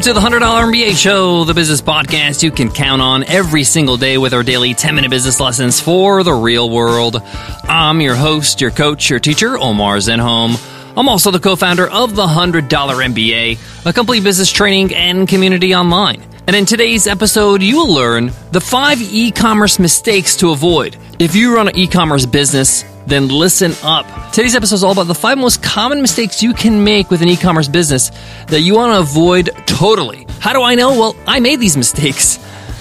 Welcome to the $100 MBA Show, the business podcast you can count on every single day with our daily 10 minute business lessons for the real world. I'm your host, your coach, your teacher, Omar Zenhom. I'm also the co founder of the $100 MBA, a complete business training and community online. And in today's episode, you will learn the five e commerce mistakes to avoid. If you run an e commerce business, then listen up. Today's episode is all about the five most common mistakes you can make with an e commerce business that you want to avoid totally. How do I know? Well, I made these mistakes.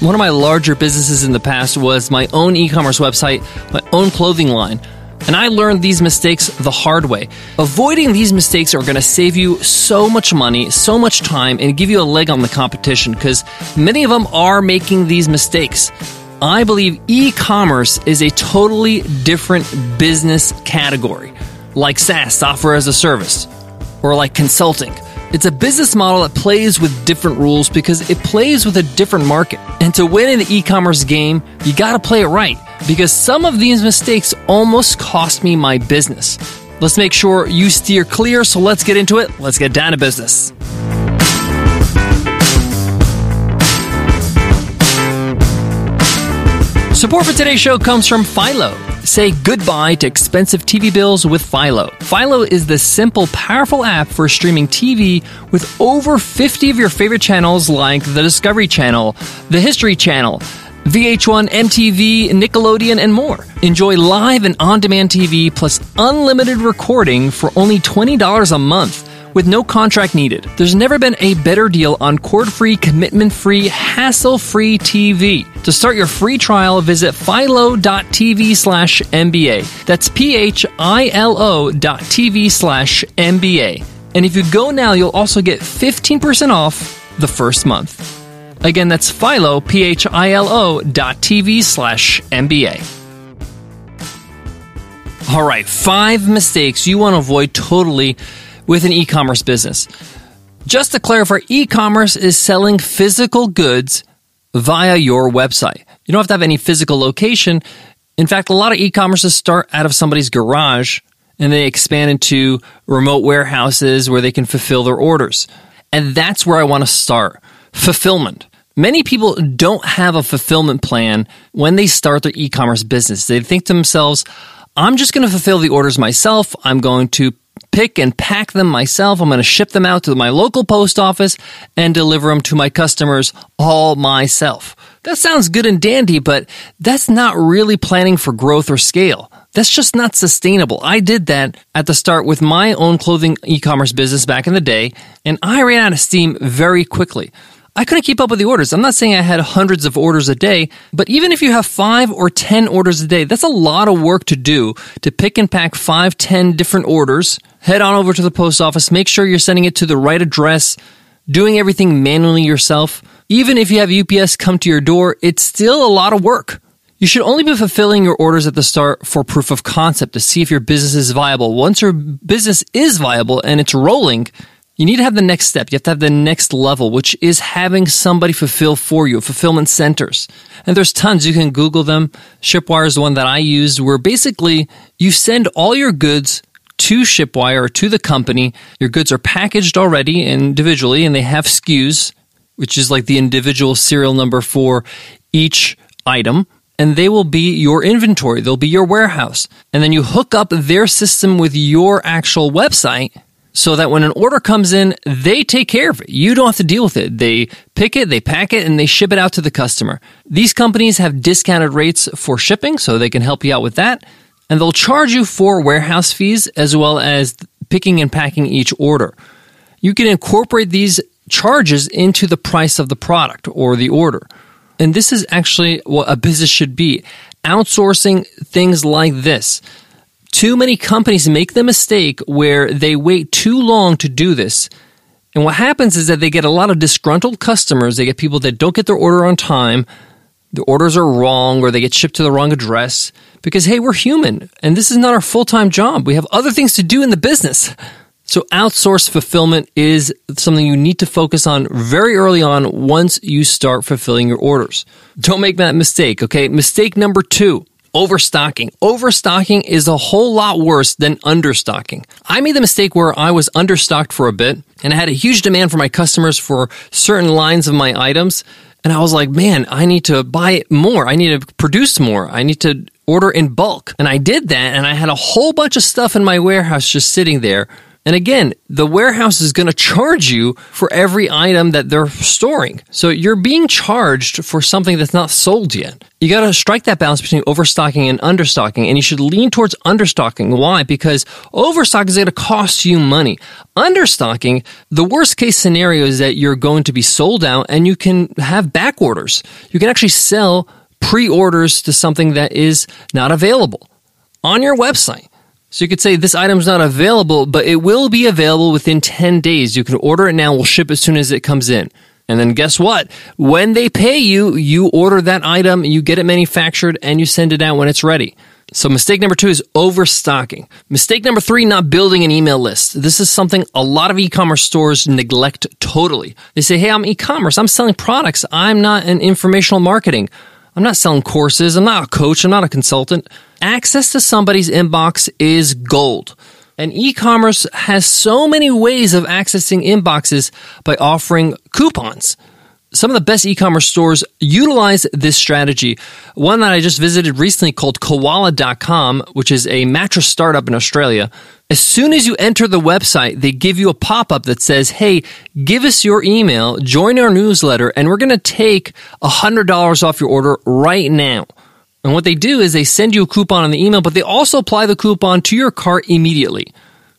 One of my larger businesses in the past was my own e commerce website, my own clothing line. And I learned these mistakes the hard way. Avoiding these mistakes are going to save you so much money, so much time, and give you a leg on the competition because many of them are making these mistakes. I believe e commerce is a totally different business category, like SaaS, software as a service, or like consulting. It's a business model that plays with different rules because it plays with a different market. And to win in the e commerce game, you gotta play it right because some of these mistakes almost cost me my business. Let's make sure you steer clear, so let's get into it. Let's get down to business. Support for today's show comes from Philo. Say goodbye to expensive TV bills with Philo. Philo is the simple, powerful app for streaming TV with over 50 of your favorite channels like the Discovery Channel, the History Channel, VH1, MTV, Nickelodeon, and more. Enjoy live and on demand TV plus unlimited recording for only $20 a month with no contract needed. There's never been a better deal on cord-free, commitment-free, hassle-free TV. To start your free trial, visit philo.tv slash MBA. That's P-H-I-L-O dot TV slash MBA. And if you go now, you'll also get 15% off the first month. Again, that's philo, P-H-I-L-O dot TV slash MBA. All right, five mistakes you want to avoid totally with an e commerce business. Just to clarify, e commerce is selling physical goods via your website. You don't have to have any physical location. In fact, a lot of e commerces start out of somebody's garage and they expand into remote warehouses where they can fulfill their orders. And that's where I want to start fulfillment. Many people don't have a fulfillment plan when they start their e commerce business. They think to themselves, I'm just going to fulfill the orders myself. I'm going to pick and pack them myself. I'm going to ship them out to my local post office and deliver them to my customers all myself. That sounds good and dandy, but that's not really planning for growth or scale. That's just not sustainable. I did that at the start with my own clothing e-commerce business back in the day, and I ran out of steam very quickly. I couldn't keep up with the orders. I'm not saying I had hundreds of orders a day, but even if you have five or 10 orders a day, that's a lot of work to do to pick and pack five, 10 different orders. Head on over to the post office, make sure you're sending it to the right address, doing everything manually yourself. Even if you have UPS come to your door, it's still a lot of work. You should only be fulfilling your orders at the start for proof of concept to see if your business is viable. Once your business is viable and it's rolling, you need to have the next step. You have to have the next level, which is having somebody fulfill for you, fulfillment centers. And there's tons. You can Google them. Shipwire is the one that I used where basically you send all your goods to Shipwire or to the company. Your goods are packaged already individually and they have SKUs, which is like the individual serial number for each item. And they will be your inventory. They'll be your warehouse. And then you hook up their system with your actual website so that when an order comes in, they take care of it. You don't have to deal with it. They pick it, they pack it, and they ship it out to the customer. These companies have discounted rates for shipping, so they can help you out with that. And they'll charge you for warehouse fees as well as picking and packing each order. You can incorporate these charges into the price of the product or the order. And this is actually what a business should be outsourcing things like this. Too many companies make the mistake where they wait too long to do this. And what happens is that they get a lot of disgruntled customers. They get people that don't get their order on time. The orders are wrong or they get shipped to the wrong address because, hey, we're human and this is not our full time job. We have other things to do in the business. So, outsource fulfillment is something you need to focus on very early on once you start fulfilling your orders. Don't make that mistake, okay? Mistake number two overstocking. Overstocking is a whole lot worse than understocking. I made the mistake where I was understocked for a bit and I had a huge demand from my customers for certain lines of my items. And I was like, man, I need to buy more. I need to produce more. I need to order in bulk. And I did that and I had a whole bunch of stuff in my warehouse just sitting there and again, the warehouse is going to charge you for every item that they're storing. So you're being charged for something that's not sold yet. You got to strike that balance between overstocking and understocking, and you should lean towards understocking. Why? Because overstock is going to cost you money. Understocking, the worst case scenario is that you're going to be sold out and you can have back orders. You can actually sell pre orders to something that is not available on your website. So you could say this item's not available, but it will be available within 10 days. You can order it now. We'll ship as soon as it comes in. And then guess what? When they pay you, you order that item, you get it manufactured, and you send it out when it's ready. So mistake number two is overstocking. Mistake number three, not building an email list. This is something a lot of e-commerce stores neglect totally. They say, Hey, I'm e-commerce. I'm selling products. I'm not an informational marketing. I'm not selling courses. I'm not a coach. I'm not a consultant. Access to somebody's inbox is gold. And e-commerce has so many ways of accessing inboxes by offering coupons. Some of the best e-commerce stores utilize this strategy. One that I just visited recently called koala.com, which is a mattress startup in Australia. As soon as you enter the website, they give you a pop-up that says, Hey, give us your email, join our newsletter, and we're going to take $100 off your order right now. And what they do is they send you a coupon on the email, but they also apply the coupon to your cart immediately.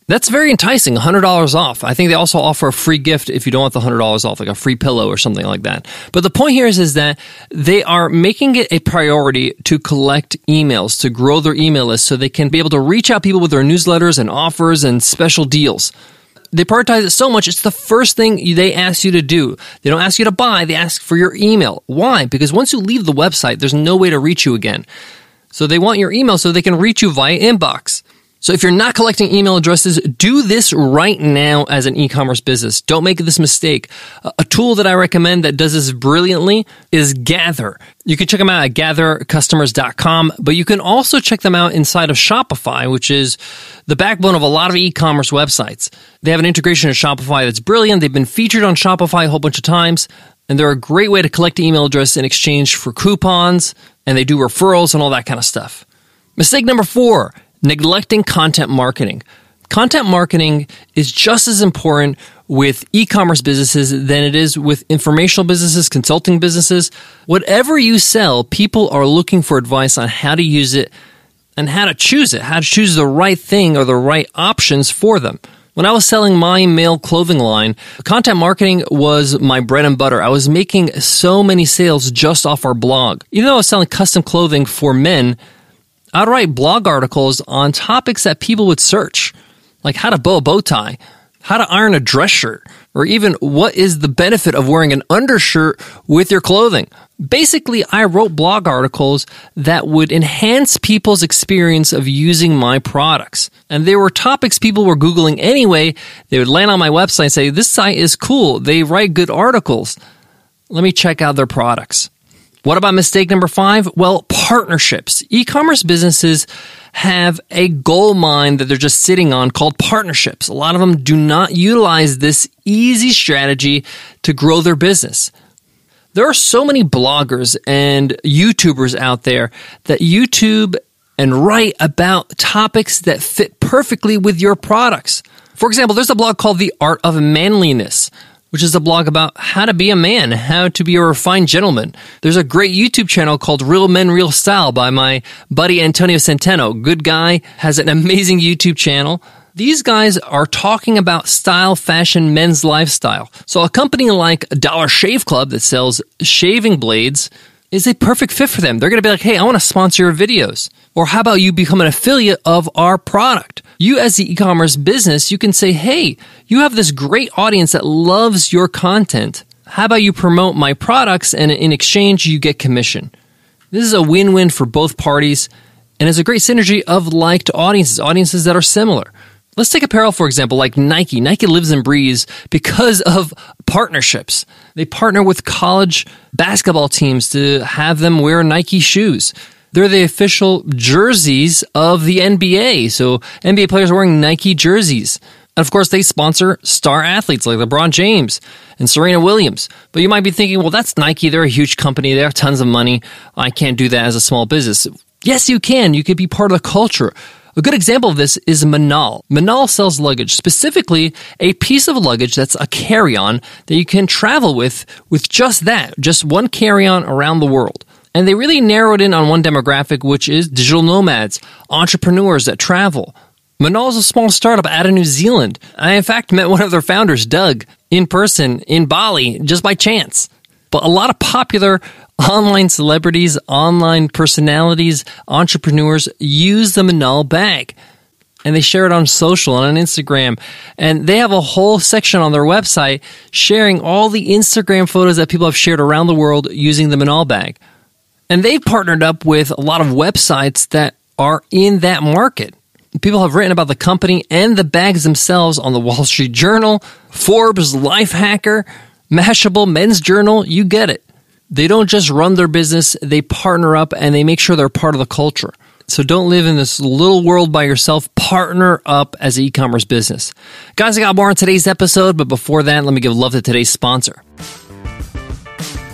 That's very enticing, $100 off. I think they also offer a free gift if you don't want the $100 off, like a free pillow or something like that. But the point here is, is that they are making it a priority to collect emails, to grow their email list so they can be able to reach out people with their newsletters and offers and special deals. They prioritize it so much, it's the first thing they ask you to do. They don't ask you to buy, they ask for your email. Why? Because once you leave the website, there's no way to reach you again. So they want your email so they can reach you via inbox. So if you're not collecting email addresses, do this right now as an e-commerce business. Don't make this mistake. A tool that I recommend that does this brilliantly is Gather. You can check them out at gathercustomers.com, but you can also check them out inside of Shopify, which is the backbone of a lot of e-commerce websites. They have an integration of Shopify that's brilliant. They've been featured on Shopify a whole bunch of times, and they're a great way to collect email addresses in exchange for coupons, and they do referrals and all that kind of stuff. Mistake number four neglecting content marketing. Content marketing is just as important with e-commerce businesses than it is with informational businesses, consulting businesses. Whatever you sell, people are looking for advice on how to use it and how to choose it, how to choose the right thing or the right options for them. When I was selling my male clothing line, content marketing was my bread and butter. I was making so many sales just off our blog. Even though I was selling custom clothing for men, I'd write blog articles on topics that people would search, like how to bow a bow tie, how to iron a dress shirt, or even what is the benefit of wearing an undershirt with your clothing. Basically, I wrote blog articles that would enhance people's experience of using my products. And they were topics people were Googling anyway. They would land on my website and say, This site is cool. They write good articles. Let me check out their products. What about mistake number five? Well, partnerships. E-commerce businesses have a gold mine that they're just sitting on called partnerships. A lot of them do not utilize this easy strategy to grow their business. There are so many bloggers and YouTubers out there that YouTube and write about topics that fit perfectly with your products. For example, there's a blog called The Art of Manliness which is a blog about how to be a man, how to be a refined gentleman. There's a great YouTube channel called Real Men, Real Style by my buddy Antonio Centeno. Good guy, has an amazing YouTube channel. These guys are talking about style, fashion, men's lifestyle. So a company like Dollar Shave Club that sells shaving blades is a perfect fit for them. They're going to be like, hey, I want to sponsor your videos. Or how about you become an affiliate of our product? You, as the e commerce business, you can say, hey, you have this great audience that loves your content. How about you promote my products and in exchange, you get commission? This is a win win for both parties and is a great synergy of liked audiences, audiences that are similar. Let's take apparel, for example, like Nike. Nike lives and breathes because of partnerships. They partner with college basketball teams to have them wear Nike shoes. They're the official jerseys of the NBA. So NBA players are wearing Nike jerseys. And of course, they sponsor star athletes like LeBron James and Serena Williams. But you might be thinking, well, that's Nike. They're a huge company. They have tons of money. I can't do that as a small business. Yes, you can. You could be part of the culture. A good example of this is Minaal. Minaal sells luggage, specifically a piece of luggage that's a carry-on that you can travel with with just that, just one carry-on around the world. And they really narrowed in on one demographic, which is digital nomads, entrepreneurs that travel. Minaal is a small startup out of New Zealand. I, in fact, met one of their founders, Doug, in person in Bali just by chance. But a lot of popular online celebrities, online personalities, entrepreneurs use the Minaal bag. And they share it on social and on Instagram. And they have a whole section on their website sharing all the Instagram photos that people have shared around the world using the Minaal bag. And they've partnered up with a lot of websites that are in that market. People have written about the company and the bags themselves on the Wall Street Journal, Forbes, Lifehacker, Mashable, Men's Journal. You get it. They don't just run their business, they partner up and they make sure they're part of the culture. So don't live in this little world by yourself. Partner up as an e-commerce business. Guys, I got more on today's episode, but before that, let me give love to today's sponsor.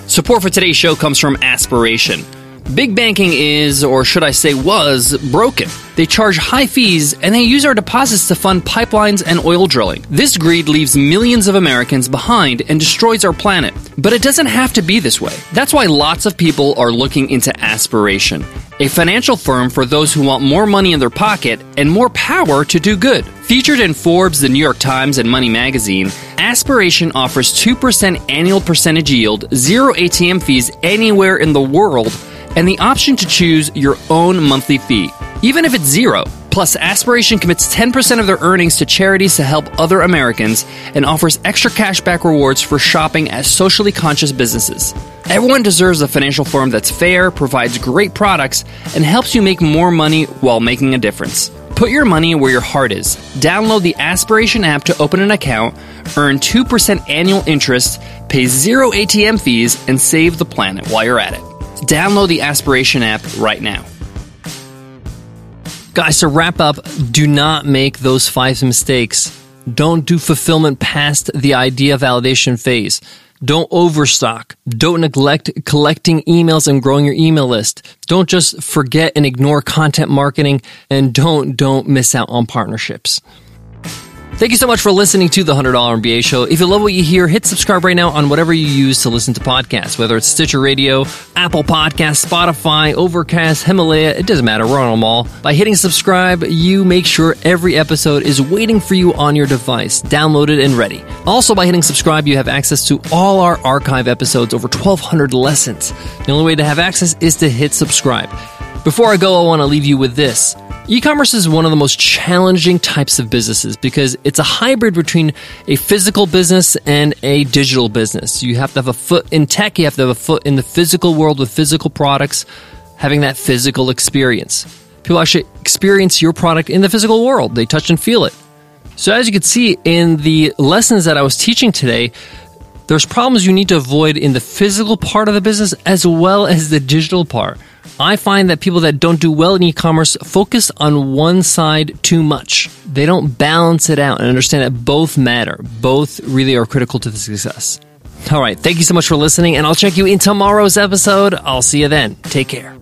Support for today's show comes from Aspiration. Big banking is, or should I say was, broken. They charge high fees and they use our deposits to fund pipelines and oil drilling. This greed leaves millions of Americans behind and destroys our planet. But it doesn't have to be this way. That's why lots of people are looking into Aspiration, a financial firm for those who want more money in their pocket and more power to do good. Featured in Forbes, the New York Times, and Money Magazine, Aspiration offers 2% annual percentage yield, zero ATM fees anywhere in the world and the option to choose your own monthly fee, even if it's zero. Plus, Aspiration commits 10% of their earnings to charities to help other Americans and offers extra cashback rewards for shopping at socially conscious businesses. Everyone deserves a financial firm that's fair, provides great products, and helps you make more money while making a difference. Put your money where your heart is. Download the Aspiration app to open an account, earn 2% annual interest, pay zero ATM fees, and save the planet while you're at it. Download the Aspiration app right now. Guys, to wrap up, do not make those five mistakes. Don't do fulfillment past the idea validation phase. Don't overstock. Don't neglect collecting emails and growing your email list. Don't just forget and ignore content marketing and don't don't miss out on partnerships. Thank you so much for listening to the $100 MBA show. If you love what you hear, hit subscribe right now on whatever you use to listen to podcasts, whether it's Stitcher Radio, Apple Podcasts, Spotify, Overcast, Himalaya, it doesn't matter. We're on them all. By hitting subscribe, you make sure every episode is waiting for you on your device, downloaded and ready. Also, by hitting subscribe, you have access to all our archive episodes, over 1,200 lessons. The only way to have access is to hit subscribe. Before I go, I want to leave you with this. E commerce is one of the most challenging types of businesses because it's a hybrid between a physical business and a digital business. You have to have a foot in tech, you have to have a foot in the physical world with physical products, having that physical experience. People actually experience your product in the physical world, they touch and feel it. So, as you can see in the lessons that I was teaching today, there's problems you need to avoid in the physical part of the business as well as the digital part. I find that people that don't do well in e commerce focus on one side too much. They don't balance it out and understand that both matter. Both really are critical to the success. All right. Thank you so much for listening, and I'll check you in tomorrow's episode. I'll see you then. Take care.